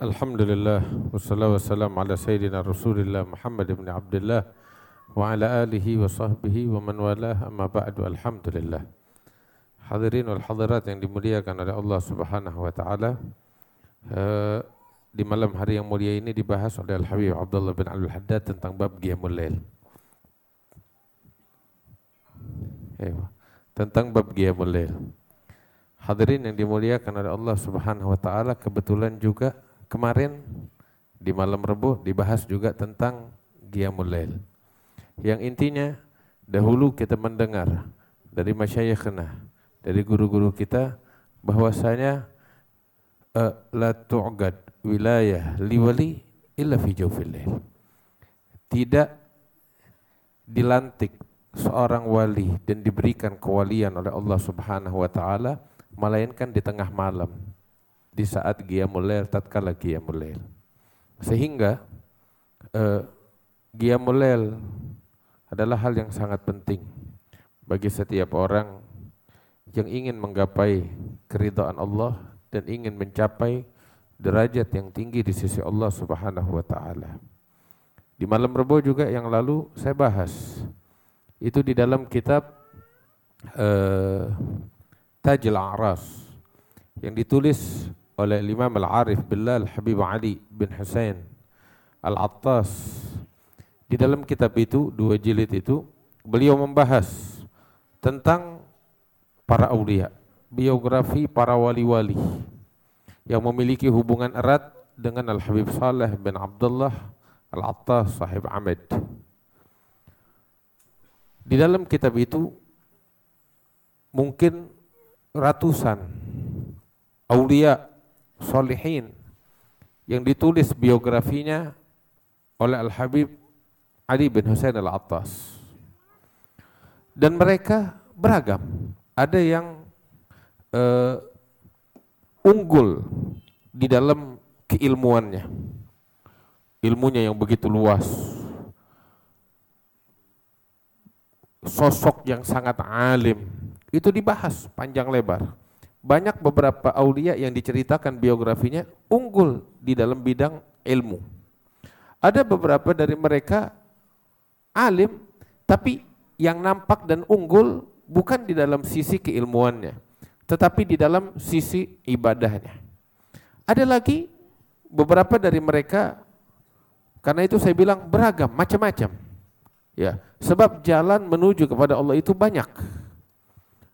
Alhamdulillah wassalatu wassalamu ala sayyidina Rasulillah Muhammad ibn Abdullah wa ala alihi wa sahbihi wa man walah amma ba'du alhamdulillah. Hadirin wal hadirat yang dimuliakan oleh Allah Subhanahu wa taala. Uh, di malam hari yang mulia ini dibahas oleh Al Habib Abdullah bin Abdul Haddad tentang bab Qiyamul Lail. Tentang bab Qiyamul Lail. Hadirin yang dimuliakan oleh Allah Subhanahu wa taala, kebetulan juga kemarin di malam Rebo dibahas juga tentang Qiyamul Lail. Yang intinya dahulu kita mendengar dari masyayikhna, dari guru-guru kita bahwasanya uh, la tu'gad wilayah liwali illa fi jawfil lail. Tidak dilantik seorang wali dan diberikan kewalian oleh Allah Subhanahu wa taala melainkan di tengah malam di saat Qiyamul Lail tatkala Qiyamul Lail. Sehingga uh, Qiyamul Lail adalah hal yang sangat penting bagi setiap orang yang ingin menggapai keridhaan Allah dan ingin mencapai derajat yang tinggi di sisi Allah Subhanahu wa taala. Di malam Rebo juga yang lalu saya bahas itu di dalam kitab uh, Tajil A'ras yang ditulis oleh Imam Al-Arif Bilal Habib Ali bin Hussein Al-Attas. Di dalam kitab itu, dua jilid itu, beliau membahas tentang para aulia, biografi para wali-wali yang memiliki hubungan erat dengan Al-Habib Saleh bin Abdullah Al-Attas sahib Ahmad. Di dalam kitab itu mungkin ratusan aulia Solihin yang ditulis biografinya oleh Al-Habib Ali bin Husain Al-Attas. Dan mereka beragam. Ada yang uh, unggul di dalam keilmuannya. Ilmunya yang begitu luas. Sosok yang sangat alim. Itu dibahas panjang lebar banyak beberapa aulia yang diceritakan biografinya unggul di dalam bidang ilmu. Ada beberapa dari mereka alim, tapi yang nampak dan unggul bukan di dalam sisi keilmuannya, tetapi di dalam sisi ibadahnya. Ada lagi beberapa dari mereka, karena itu saya bilang beragam, macam-macam. Ya, sebab jalan menuju kepada Allah itu banyak.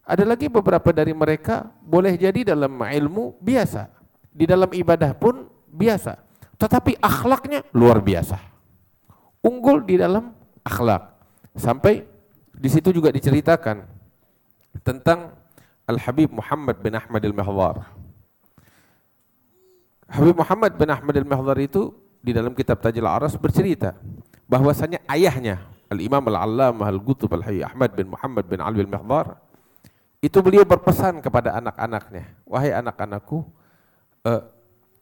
Ada lagi beberapa dari mereka boleh jadi dalam ilmu biasa, di dalam ibadah pun biasa, tetapi akhlaknya luar biasa. Unggul di dalam akhlak. Sampai di situ juga diceritakan tentang Al-Habib Muhammad bin Ahmad Al-Mahdhar. Habib Muhammad bin Ahmad Al-Mahdhar itu di dalam kitab Tajil Aras bercerita bahwasanya ayahnya Al-Imam Al-Allamah Al-Qutub Al-Hayy Ahmad bin Muhammad bin Ali Al-Mahdhar itu beliau berpesan kepada anak-anaknya, wahai anak-anakku, eh,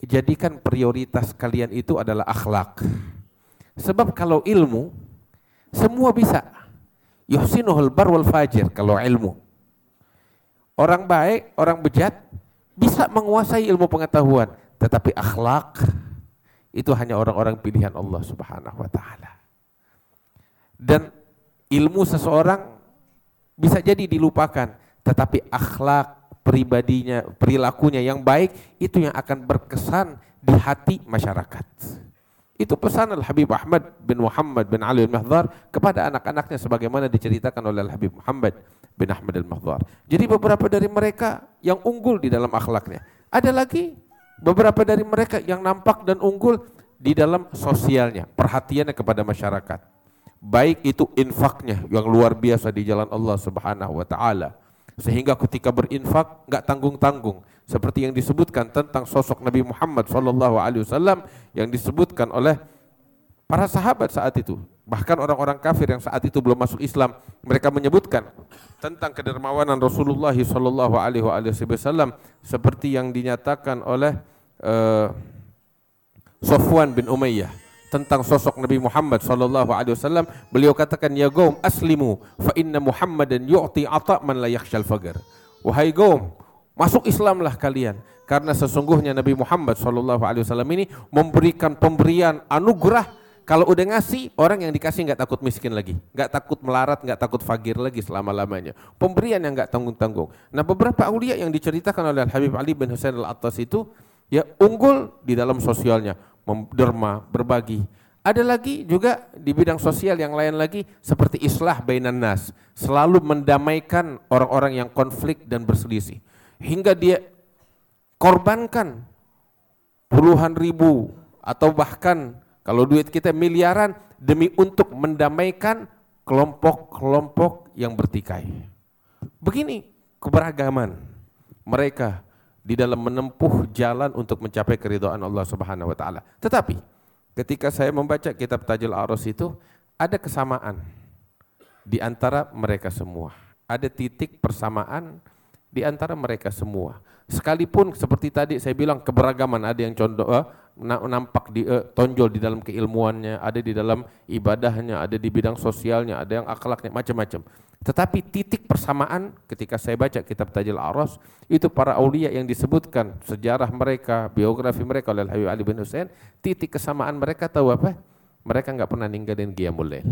jadikan prioritas kalian itu adalah akhlak. Sebab kalau ilmu, semua bisa. Yuhsinuhul bar wal fajir kalau ilmu. Orang baik, orang bejat bisa menguasai ilmu pengetahuan, tetapi akhlak itu hanya orang-orang pilihan Allah Subhanahu wa taala. Dan ilmu seseorang bisa jadi dilupakan, tetapi akhlak pribadinya, perilakunya yang baik itu yang akan berkesan di hati masyarakat. Itu pesan Al-Habib Ahmad bin Muhammad bin Ali Al-Mahdhar kepada anak-anaknya sebagaimana diceritakan oleh Al-Habib Muhammad bin Ahmad Al-Mahdhar. Jadi beberapa dari mereka yang unggul di dalam akhlaknya. Ada lagi beberapa dari mereka yang nampak dan unggul di dalam sosialnya, perhatiannya kepada masyarakat. Baik itu infaknya yang luar biasa di jalan Allah Subhanahu wa taala sehingga ketika berinfak nggak tanggung-tanggung. Seperti yang disebutkan tentang sosok Nabi Muhammad Wasallam yang disebutkan oleh para sahabat saat itu. Bahkan orang-orang kafir yang saat itu belum masuk Islam mereka menyebutkan tentang kedermawanan Rasulullah Wasallam seperti yang dinyatakan oleh uh, Sofwan bin Umayyah tentang sosok Nabi Muhammad sallallahu alaihi wasallam beliau katakan ya gaum aslimu fa inna Muhammadan yu'ti ata man la yakhshal faqr wahai gaum masuk Islamlah kalian Karena sesungguhnya Nabi Muhammad SAW ini memberikan pemberian anugerah kalau udah ngasih, orang yang dikasih nggak takut miskin lagi, nggak takut melarat, nggak takut fagir lagi selama lamanya. Pemberian yang nggak tanggung tanggung. Nah beberapa aulia yang diceritakan oleh Habib Ali bin Husain al Attas itu ya unggul di dalam sosialnya, derma, berbagi. Ada lagi juga di bidang sosial yang lain lagi seperti islah bainan nas, selalu mendamaikan orang-orang yang konflik dan berselisih. Hingga dia korbankan puluhan ribu atau bahkan kalau duit kita miliaran demi untuk mendamaikan kelompok-kelompok yang bertikai. Begini keberagaman mereka di dalam menempuh jalan untuk mencapai keridhaan Allah Subhanahu wa taala. Tetapi ketika saya membaca kitab Tajul Arus itu ada kesamaan di antara mereka semua. Ada titik persamaan di antara mereka semua. Sekalipun seperti tadi saya bilang keberagaman ada yang condong eh, nampak di eh, tonjol di dalam keilmuannya, ada di dalam ibadahnya, ada di bidang sosialnya, ada yang akhlaknya macam-macam. Tetapi titik persamaan ketika saya baca kitab Tajil Aras itu para aulia yang disebutkan sejarah mereka, biografi mereka oleh Habib Ali bin Hussein, titik kesamaan mereka tahu apa? Mereka nggak pernah ninggalin Qiyamul Lail.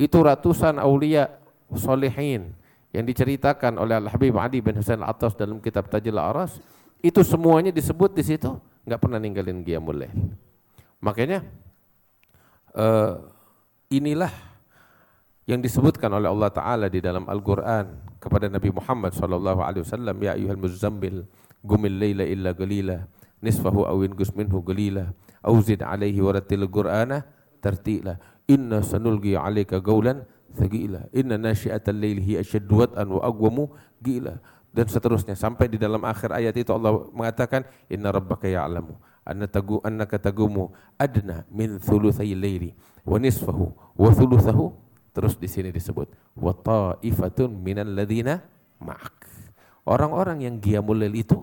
Itu ratusan aulia solehin yang diceritakan oleh Habib Ali bin Husain Al Atas dalam kitab Tajil Aras itu semuanya disebut di situ nggak pernah ninggalin Qiyamul Lail. Makanya uh, inilah yang disebutkan oleh Allah Taala di dalam Al-Qur'an kepada Nabi Muhammad sallallahu alaihi wasallam ya ayyuhal muzammil qumil laila illa qalila nisfahu aw inqus minhu qalila aw zid alaihi warattil qur'ana tartila inna sanulqi 'alaika qawlan thaqila inna nasyi'atal laili hi ashaddu wat'an wa aqwamu gila. Dan seterusnya sampai di dalam akhir ayat itu Allah mengatakan inna rabbaka ya'lamu anna tagu annaka tagumu adna min thulutsai laili wa nisfahu wa thulutsahu terus di sini disebut wa ta'ifatun minal ladzina ma'ak. Orang-orang yang qiyamul lail itu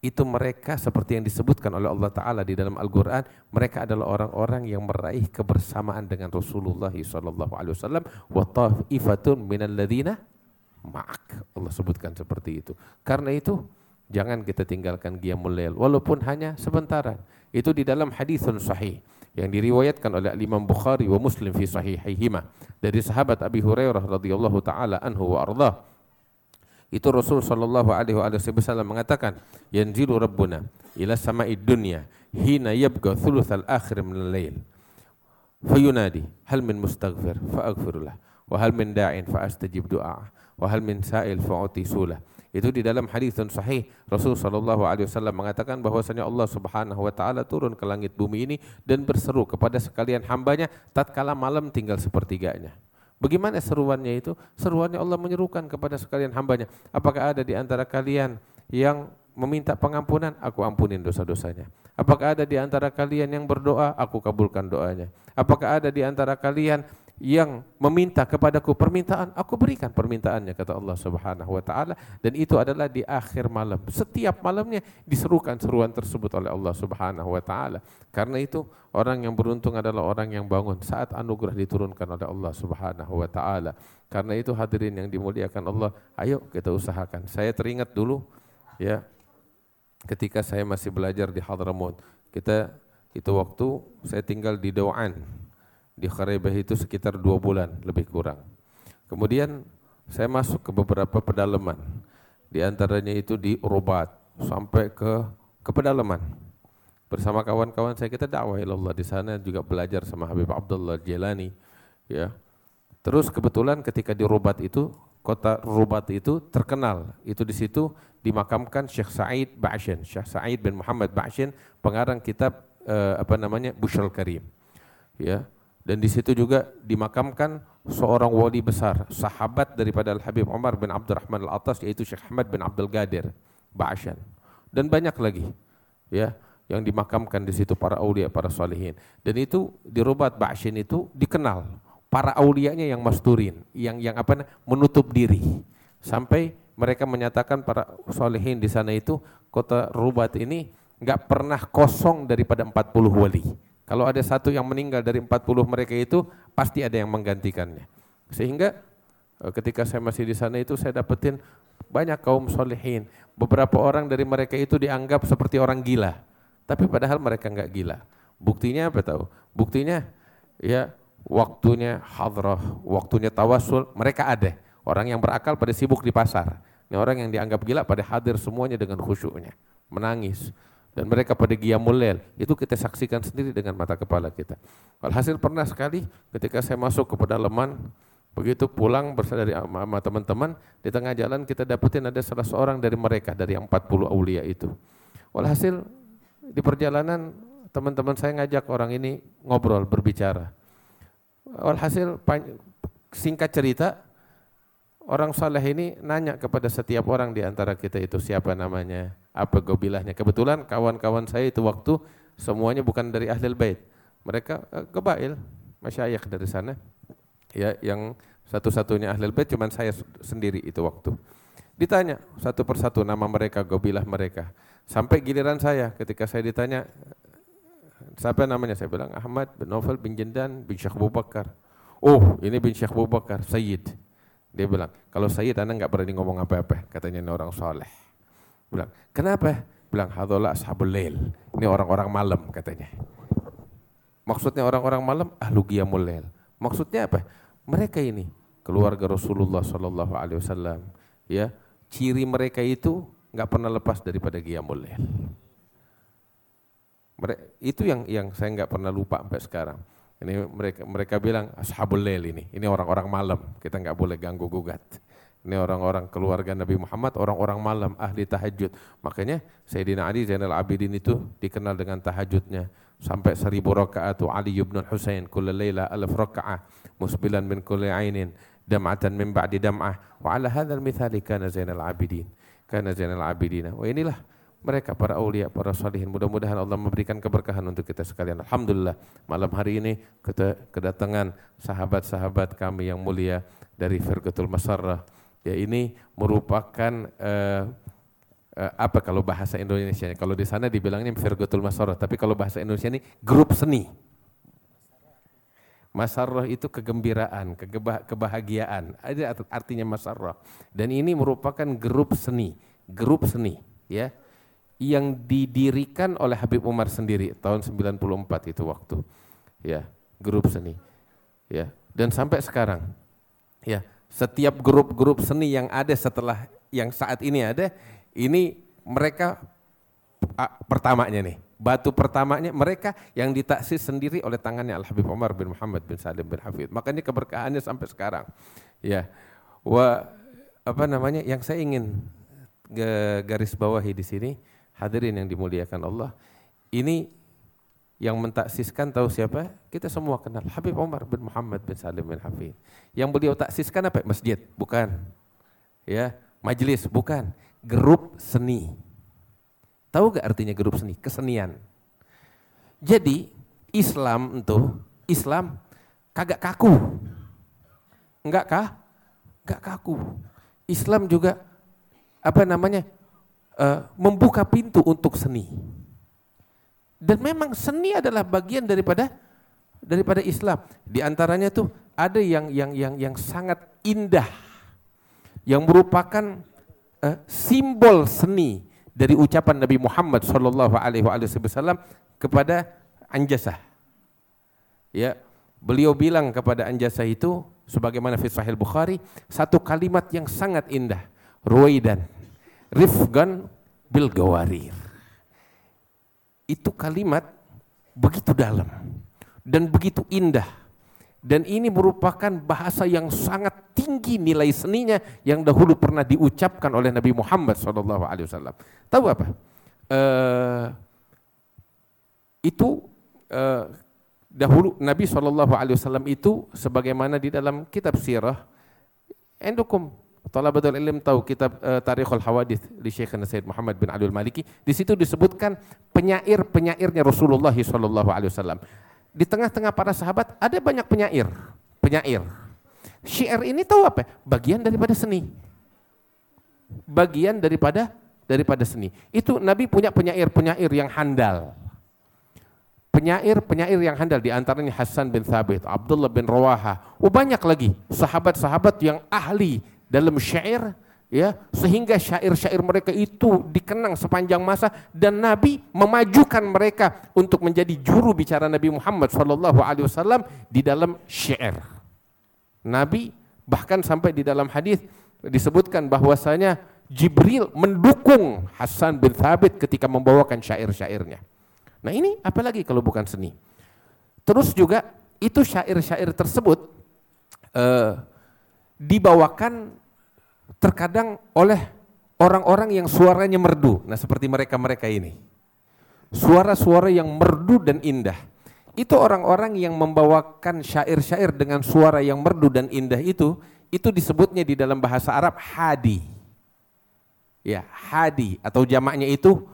itu mereka seperti yang disebutkan oleh Allah Ta'ala di dalam Al-Quran mereka adalah orang-orang yang meraih kebersamaan dengan Rasulullah SAW wa ta'ifatun minal ladhina ma'ak. Allah sebutkan seperti itu. Karena itu jangan kita tinggalkan qiyamul lail walaupun hanya sebentar. Itu di dalam hadisun sahih yang diriwayatkan oleh Imam Bukhari wa Muslim fi sahihihima dari sahabat Abi Hurairah radhiyallahu taala anhu wa ardhah itu Rasul sallallahu alaihi wasallam mengatakan, "Yanzilu Rabbuna ila sama'i dunya hina yabqa thulutsal akhir min al-lail." Fayunadi, "Hal min mustaghfir fa aghfirullah, wa hal min da'in fa astajib du'a, wa hal min sa'il fa sulah." Itu di dalam hadis sahih Rasul sallallahu alaihi wasallam mengatakan bahwasanya Allah Subhanahu wa taala turun ke langit bumi ini dan berseru kepada sekalian hambanya tatkala malam tinggal sepertiganya. Bagaimana seruannya itu? Seruannya Allah menyerukan kepada sekalian hambanya. Apakah ada di antara kalian yang meminta pengampunan? Aku ampunin dosa-dosanya. Apakah ada di antara kalian yang berdoa? Aku kabulkan doanya. Apakah ada di antara kalian yang meminta kepadaku permintaan, aku berikan permintaannya kata Allah Subhanahu wa taala dan itu adalah di akhir malam. Setiap malamnya diserukan seruan tersebut oleh Allah Subhanahu wa taala. Karena itu orang yang beruntung adalah orang yang bangun saat anugerah diturunkan oleh Allah Subhanahu wa taala. Karena itu hadirin yang dimuliakan Allah, ayo kita usahakan. Saya teringat dulu ya ketika saya masih belajar di Hadramaut. Kita itu waktu saya tinggal di Dawan di Kharebah itu sekitar dua bulan lebih kurang. Kemudian saya masuk ke beberapa pedalaman, di antaranya itu di Urubat sampai ke ke pedalaman. Bersama kawan-kawan saya kita dakwah Allah di sana juga belajar sama Habib Abdullah Jelani, ya. Terus kebetulan ketika di Rubat itu kota Rubat itu terkenal. Itu di situ dimakamkan Syekh Said Ba'shin, Syekh Said bin Muhammad Ba'shin, pengarang kitab eh, apa namanya Bushal Karim. Ya, dan di situ juga dimakamkan seorang wali besar, sahabat daripada Al Habib Umar bin Abdurrahman Al Atas yaitu Syekh Ahmad bin Abdul Gadir Ba'asyan. Dan banyak lagi ya yang dimakamkan di situ para aulia, para salihin. Dan itu di Rubat Ba'asyan itu dikenal para aulianya yang masturin, yang yang apa menutup diri. Sampai mereka menyatakan para salihin di sana itu kota Rubat ini nggak pernah kosong daripada 40 wali kalau ada satu yang meninggal dari 40 mereka itu, pasti ada yang menggantikannya. Sehingga e, ketika saya masih di sana itu saya dapetin banyak kaum solehin. Beberapa orang dari mereka itu dianggap seperti orang gila. Tapi padahal mereka enggak gila. Buktinya apa tahu? Buktinya ya waktunya hadrah, waktunya tawasul, mereka ada. Orang yang berakal pada sibuk di pasar. Ini orang yang dianggap gila pada hadir semuanya dengan khusyuknya, menangis. Dan mereka pada giyamul itu kita saksikan sendiri dengan mata kepala kita. Walhasil pernah sekali ketika saya masuk ke pedalaman, begitu pulang bersama dari sama teman-teman, di tengah jalan kita dapetin ada salah seorang dari mereka, dari yang 40 aulia itu. Walhasil di perjalanan teman-teman saya ngajak orang ini ngobrol, berbicara. Walhasil singkat cerita, orang saleh ini nanya kepada setiap orang di antara kita itu siapa namanya, apa gobilahnya. Kebetulan kawan-kawan saya itu waktu semuanya bukan dari ahli bait. Mereka uh, kebail, masyayikh dari sana. Ya, yang satu-satunya ahli bait cuma saya sendiri itu waktu. Ditanya satu persatu nama mereka, gobilah mereka. Sampai giliran saya ketika saya ditanya siapa namanya saya bilang Ahmad bin Novel bin Jendan bin Syekh Abu Bakar. Oh, ini bin Syekh Abu Bakar, Sayyid. Dia bilang, kalau Sayyid anda nggak berani ngomong apa-apa, katanya ini orang soleh. Bilang, kenapa? Bilang, hadolah ashabul lail. Ini orang-orang malam katanya. Maksudnya orang-orang malam, ahlu qiyamul lail. Maksudnya apa? Mereka ini keluarga Rasulullah Sallallahu Alaihi Wasallam. Ya, ciri mereka itu nggak pernah lepas daripada qiyamul lail. Itu yang yang saya nggak pernah lupa sampai sekarang. Ini mereka mereka bilang ashabul lail ini. Ini orang-orang malam. Kita nggak boleh ganggu gugat. Ini orang-orang keluarga Nabi Muhammad, orang-orang malam, ahli tahajud. Makanya Sayyidina Ali Zainal Abidin itu dikenal dengan tahajudnya. Sampai seribu rakaat Ali ibn Husain kulla layla alaf raka'ah musbilan min kulli ainin dam'atan min ba'di dam'ah wa ala hadzal mithali kana Zainal Abidin kana Zainal Abidin wa inilah mereka para aulia, para salihin. Mudah-mudahan Allah memberikan keberkahan untuk kita sekalian. Alhamdulillah malam hari ini kedatangan sahabat-sahabat kami yang mulia dari Firqatul Masarrah Ya ini merupakan uh, uh, apa kalau bahasa Indonesia? Kalau di sana dibilangnya Firgotul Masarah, tapi kalau bahasa Indonesia ini grup seni. Masarrah itu kegembiraan, kebahagiaan. Ada artinya masarrah. Dan ini merupakan grup seni, grup seni, ya, yang didirikan oleh Habib Umar sendiri tahun 94 itu waktu, ya, grup seni, ya. Dan sampai sekarang, ya, setiap grup-grup seni yang ada setelah yang saat ini ada, ini mereka pertamanya nih, batu pertamanya mereka yang ditaksis sendiri oleh tangannya Al Habib Umar bin Muhammad bin Salim bin Hafid. Makanya keberkahannya sampai sekarang. Ya. Wa apa namanya yang saya ingin garis bawahi di sini hadirin yang dimuliakan Allah. Ini yang mentaksiskan tahu siapa? Kita semua kenal. Habib Umar bin Muhammad bin Salim bin Hafid. Yang beliau taksiskan apa? Masjid, bukan. Ya, majelis, bukan. Grup seni. Tahu gak artinya grup seni? Kesenian. Jadi Islam itu, Islam kagak kaku. Enggak kah? Enggak kaku. Islam juga apa namanya? Uh, membuka pintu untuk seni. Dan memang seni adalah bagian daripada daripada Islam. Di antaranya tuh ada yang yang yang yang sangat indah yang merupakan uh, simbol seni dari ucapan Nabi Muhammad sallallahu alaihi wasallam kepada Anjasah. Ya, beliau bilang kepada Anjasah itu sebagaimana fi Bukhari satu kalimat yang sangat indah. Ruwaidan rifgan bil gawarir itu kalimat begitu dalam dan begitu indah. Dan ini merupakan bahasa yang sangat tinggi nilai seninya yang dahulu pernah diucapkan oleh Nabi Muhammad SAW. Tahu apa? Uh, itu uh, dahulu Nabi SAW itu sebagaimana di dalam kitab sirah endokum Talabatul ilm tahu kitab uh, Tarikhul Hawadith di Syekh Said Muhammad bin Ali Maliki. Di situ disebutkan penyair-penyairnya Rasulullah wasallam. Di tengah-tengah para sahabat ada banyak penyair, penyair. Syair ini tahu apa? Bagian daripada seni. Bagian daripada daripada seni. Itu Nabi punya penyair-penyair yang handal. Penyair-penyair yang handal di antaranya Hasan bin Thabit, Abdullah bin Rawaha, oh banyak lagi sahabat-sahabat yang ahli dalam syair ya sehingga syair-syair mereka itu dikenang sepanjang masa dan Nabi memajukan mereka untuk menjadi juru bicara Nabi Muhammad Shallallahu Alaihi Wasallam di dalam syair. Nabi bahkan sampai di dalam hadis disebutkan bahwasanya Jibril mendukung Hasan bin Thabit ketika membawakan syair-syairnya. Nah ini apalagi kalau bukan seni. Terus juga itu syair-syair tersebut uh, dibawakan terkadang oleh orang-orang yang suaranya merdu. Nah, seperti mereka-mereka ini. Suara-suara yang merdu dan indah. Itu orang-orang yang membawakan syair-syair dengan suara yang merdu dan indah itu, itu disebutnya di dalam bahasa Arab hadi. Ya, hadi atau jamaknya itu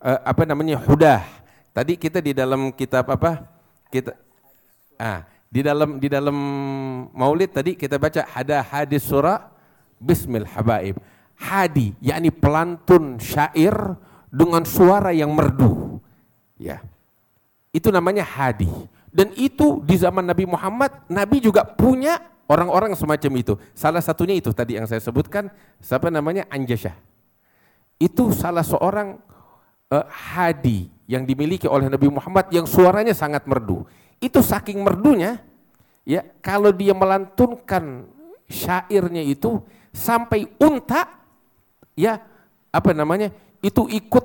uh, apa namanya? hudah. Tadi kita di dalam kitab apa? Kita ah, di dalam di dalam Maulid tadi kita baca hada hadis surah Bismil Habaib. Hadi, yakni pelantun syair dengan suara yang merdu. Ya. Itu namanya hadi. Dan itu di zaman Nabi Muhammad, Nabi juga punya orang-orang semacam itu. Salah satunya itu tadi yang saya sebutkan, siapa namanya Anjasyah. Itu salah seorang uh, hadi yang dimiliki oleh Nabi Muhammad yang suaranya sangat merdu. Itu saking merdunya, ya kalau dia melantunkan syairnya itu sampai unta ya apa namanya itu ikut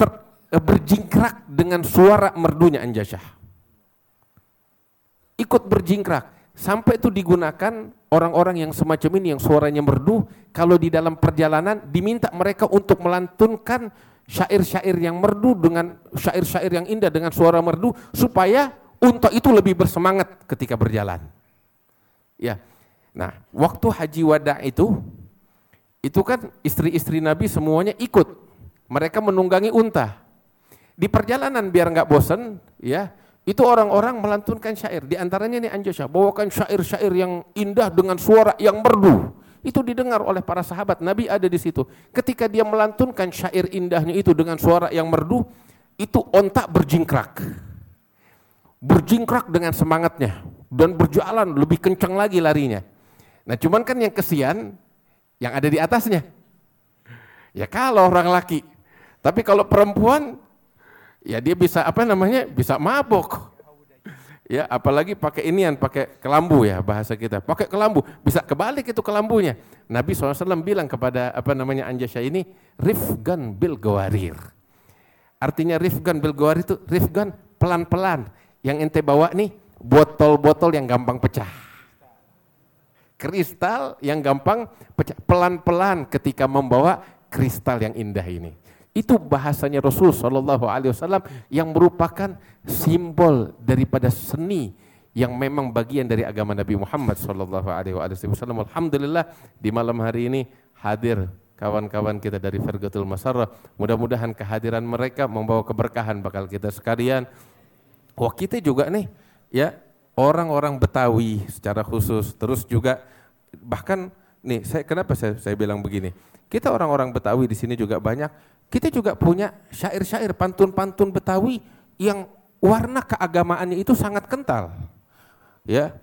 ter, eh, berjingkrak dengan suara merdunya Anjasyah. Ikut berjingkrak sampai itu digunakan orang-orang yang semacam ini yang suaranya merdu kalau di dalam perjalanan diminta mereka untuk melantunkan syair-syair yang merdu dengan syair-syair yang indah dengan suara merdu supaya unta itu lebih bersemangat ketika berjalan. Ya, Nah, waktu haji wada itu, itu kan istri-istri Nabi semuanya ikut. Mereka menunggangi unta. Di perjalanan biar nggak bosan, ya, itu orang-orang melantunkan syair. Di antaranya nih Anjasya, bawakan syair-syair yang indah dengan suara yang merdu. Itu didengar oleh para sahabat. Nabi ada di situ. Ketika dia melantunkan syair indahnya itu dengan suara yang merdu, itu ontak berjingkrak. Berjingkrak dengan semangatnya dan berjalan lebih kencang lagi larinya. Nah cuman kan yang kesian yang ada di atasnya. Ya kalau orang laki. Tapi kalau perempuan ya dia bisa apa namanya? bisa mabok. Ya apalagi pakai inian, pakai kelambu ya bahasa kita. Pakai kelambu, bisa kebalik itu kelambunya. Nabi SAW bilang kepada apa namanya Anjasya ini, rifgan bil gawarir. Artinya rifgan bil gawarir itu rifgan pelan-pelan. Yang ente bawa nih botol-botol yang gampang pecah kristal yang gampang pecah pelan-pelan ketika membawa kristal yang indah ini. Itu bahasanya Rasul Shallallahu Alaihi Wasallam yang merupakan simbol daripada seni yang memang bagian dari agama Nabi Muhammad Shallallahu Alaihi Wasallam. Alhamdulillah di malam hari ini hadir kawan-kawan kita dari Fergatul Masarrah. Mudah-mudahan kehadiran mereka membawa keberkahan bakal kita sekalian. Wah kita juga nih ya orang-orang Betawi secara khusus, terus juga bahkan nih saya kenapa saya, saya bilang begini, kita orang-orang Betawi di sini juga banyak, kita juga punya syair-syair pantun-pantun Betawi yang warna keagamaannya itu sangat kental, ya.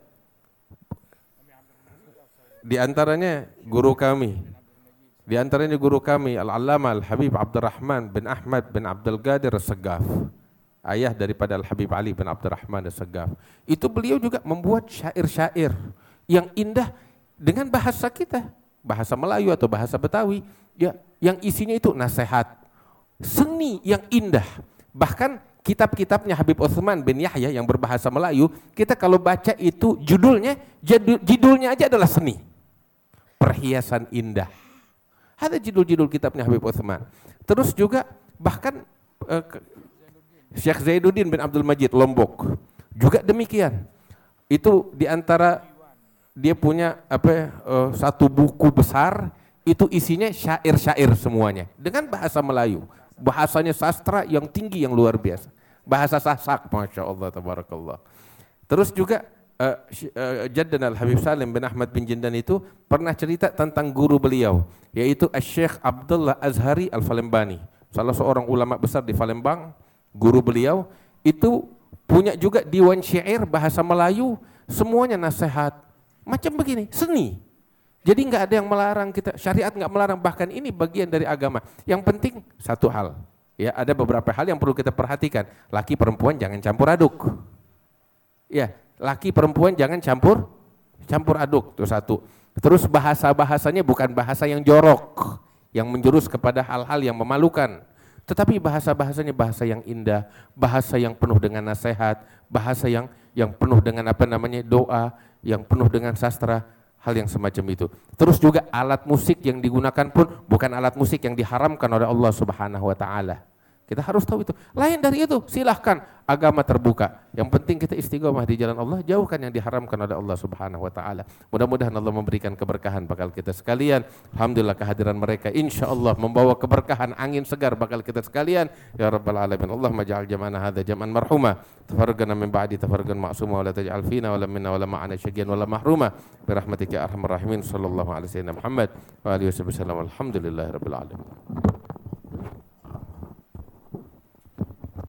Di antaranya guru kami, di antaranya guru kami Al-Allamah Al-Habib Abdurrahman bin Ahmad bin Abdul Qadir Segaf ayah daripada Al-Habib Ali bin Abdurrahman As-Sagaf. Itu beliau juga membuat syair-syair yang indah dengan bahasa kita, bahasa Melayu atau bahasa Betawi, ya, yang isinya itu nasihat, seni yang indah. Bahkan kitab-kitabnya Habib Utsman bin Yahya yang berbahasa Melayu, kita kalau baca itu judulnya, judulnya aja adalah seni. Perhiasan indah. Ada judul-judul kitabnya Habib Utsman. Terus juga bahkan eh, Syekh Zainuddin bin Abdul Majid Lombok juga demikian. Itu di antara dia punya apa uh, satu buku besar itu isinya syair-syair semuanya dengan bahasa Melayu. Bahasanya sastra yang tinggi yang luar biasa. Bahasa Sasak, masya Allah, tabarakallah. Terus juga uh, uh, Jaddan Al-Habib Salim bin Ahmad bin Jindan itu pernah cerita tentang guru beliau, yaitu Syekh Abdullah Azhari Al-Falembani, salah seorang ulama besar di Palembang, guru beliau itu punya juga diwan syair bahasa Melayu, semuanya nasihat. Macam begini, seni. Jadi nggak ada yang melarang kita, syariat nggak melarang, bahkan ini bagian dari agama. Yang penting satu hal, ya ada beberapa hal yang perlu kita perhatikan. Laki perempuan jangan campur aduk. Ya, laki perempuan jangan campur campur aduk itu satu. Terus bahasa bahasanya bukan bahasa yang jorok, yang menjurus kepada hal-hal yang memalukan. Tetapi bahasa bahasanya bahasa yang indah, bahasa yang penuh dengan nasihat, bahasa yang yang penuh dengan apa namanya doa, yang penuh dengan sastra, hal yang semacam itu. Terus juga alat musik yang digunakan pun bukan alat musik yang diharamkan oleh Allah Subhanahu wa taala. Kita harus tahu itu. Lain dari itu, silahkan agama terbuka. Yang penting kita istiqomah di jalan Allah, jauhkan yang diharamkan oleh Allah Subhanahu wa taala. Mudah-mudahan Allah memberikan keberkahan bakal kita sekalian. Alhamdulillah kehadiran mereka insya Allah membawa keberkahan angin segar bakal kita sekalian. Ya rabbal alamin. Allah maj'al jam'ana hadza jam'an marhuma. Tafarraqana min ba'di tafarruqan ma'suma wa la taj'al fina wa la minna wa la ma'ana syaqiyan wa la. Bi rahmatika ya arhamar rahimin sallallahu alaihi wasallam Muhammad wa alihi wasallam. Alhamdulillahirabbil alamin.